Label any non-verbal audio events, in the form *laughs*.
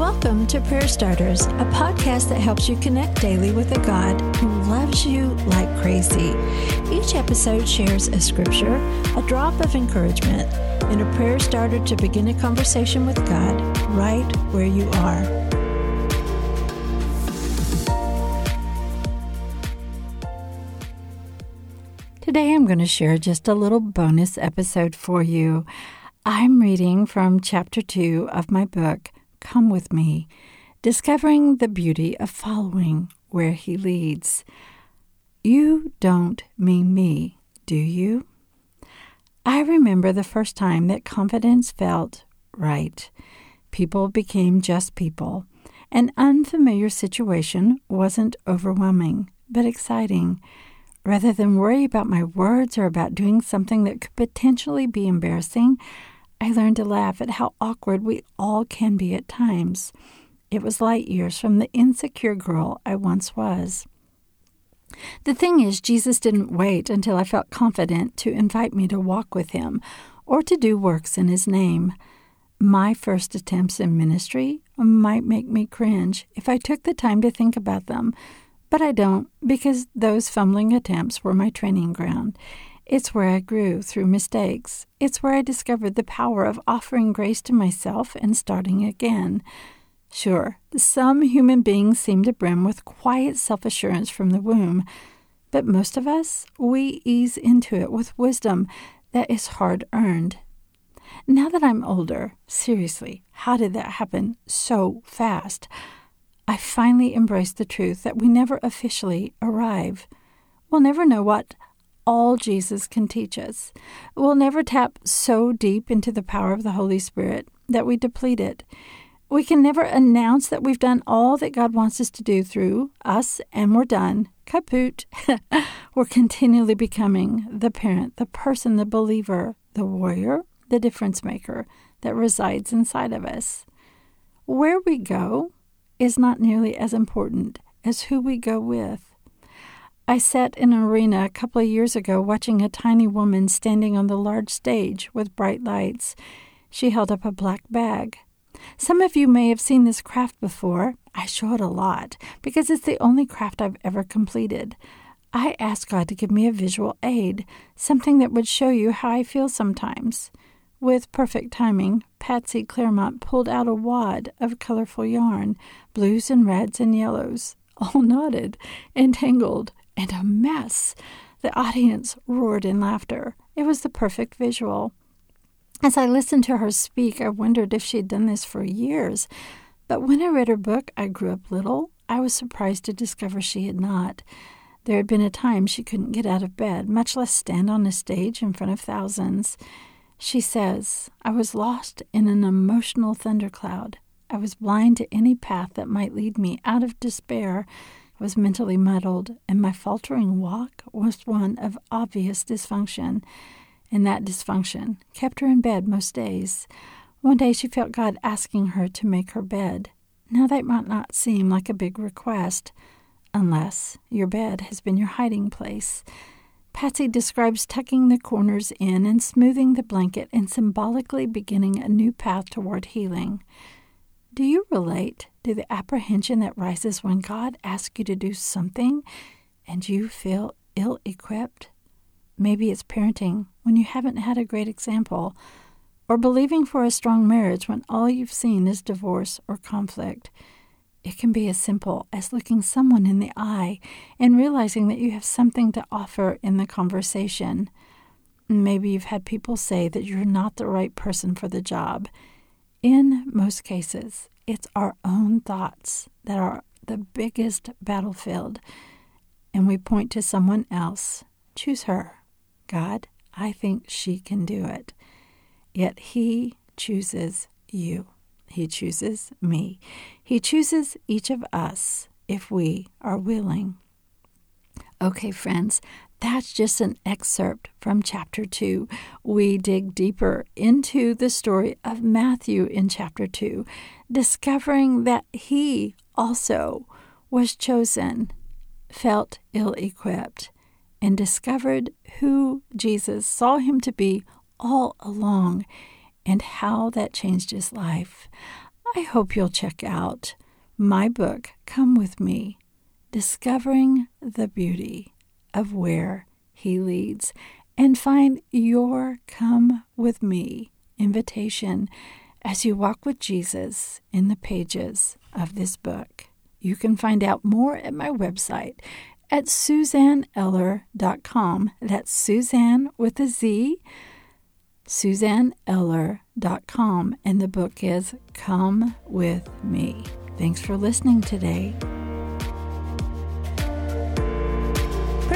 Welcome to Prayer Starters, a podcast that helps you connect daily with a God who loves you like crazy. Each episode shares a scripture, a drop of encouragement, and a prayer starter to begin a conversation with God right where you are. Today I'm going to share just a little bonus episode for you. I'm reading from chapter 2 of my book, Come With Me Discovering the Beauty of Following Where He Leads. You don't mean me, do you? I remember the first time that confidence felt right. People became just people. An unfamiliar situation wasn't overwhelming, but exciting. Rather than worry about my words or about doing something that could potentially be embarrassing, I learned to laugh at how awkward we all can be at times. It was light years from the insecure girl I once was. The thing is, Jesus didn't wait until I felt confident to invite me to walk with him or to do works in his name. My first attempts in ministry might make me cringe if I took the time to think about them, but I don't because those fumbling attempts were my training ground. It's where I grew through mistakes. It's where I discovered the power of offering grace to myself and starting again. Sure, some human beings seem to brim with quiet self assurance from the womb, but most of us, we ease into it with wisdom that is hard earned. Now that I'm older, seriously, how did that happen so fast? I finally embraced the truth that we never officially arrive. We'll never know what all Jesus can teach us. We'll never tap so deep into the power of the Holy Spirit that we deplete it. We can never announce that we've done all that God wants us to do through us and we're done. Kaput. *laughs* we're continually becoming the parent, the person, the believer, the warrior, the difference maker that resides inside of us. Where we go is not nearly as important as who we go with. I sat in an arena a couple of years ago watching a tiny woman standing on the large stage with bright lights. She held up a black bag. Some of you may have seen this craft before. I show it a lot because it's the only craft I've ever completed. I asked God to give me a visual aid, something that would show you how I feel sometimes. With perfect timing, Patsy Clairmont pulled out a wad of colorful yarn, blues and reds and yellows, all *laughs* knotted and tangled and a mess. The audience roared in laughter. It was the perfect visual. As I listened to her speak, I wondered if she had done this for years. But when I read her book, I Grew Up Little, I was surprised to discover she had not. There had been a time she couldn't get out of bed, much less stand on a stage in front of thousands. She says, I was lost in an emotional thundercloud. I was blind to any path that might lead me out of despair was mentally muddled, and my faltering walk was one of obvious dysfunction. And that dysfunction kept her in bed most days. One day she felt God asking her to make her bed. Now that might not seem like a big request, unless your bed has been your hiding place. Patsy describes tucking the corners in and smoothing the blanket and symbolically beginning a new path toward healing. Do you relate to the apprehension that rises when God asks you to do something and you feel ill equipped? Maybe it's parenting when you haven't had a great example, or believing for a strong marriage when all you've seen is divorce or conflict. It can be as simple as looking someone in the eye and realizing that you have something to offer in the conversation. Maybe you've had people say that you're not the right person for the job in most cases, it's our own thoughts that are the biggest battlefield, and we point to someone else. Choose her. God, I think she can do it. Yet He chooses you. He chooses me. He chooses each of us if we are willing. Okay, friends, that's just an excerpt from chapter 2. We dig deeper into the story of Matthew in chapter 2, discovering that he also was chosen, felt ill equipped, and discovered who Jesus saw him to be all along and how that changed his life. I hope you'll check out my book, Come With Me Discovering the Beauty of Where He Leads, and find your Come With Me invitation as you walk with Jesus in the pages of this book. You can find out more at my website at suzanneeller.com. That's Suzanne with a Z, suzanneeller.com. And the book is Come With Me. Thanks for listening today.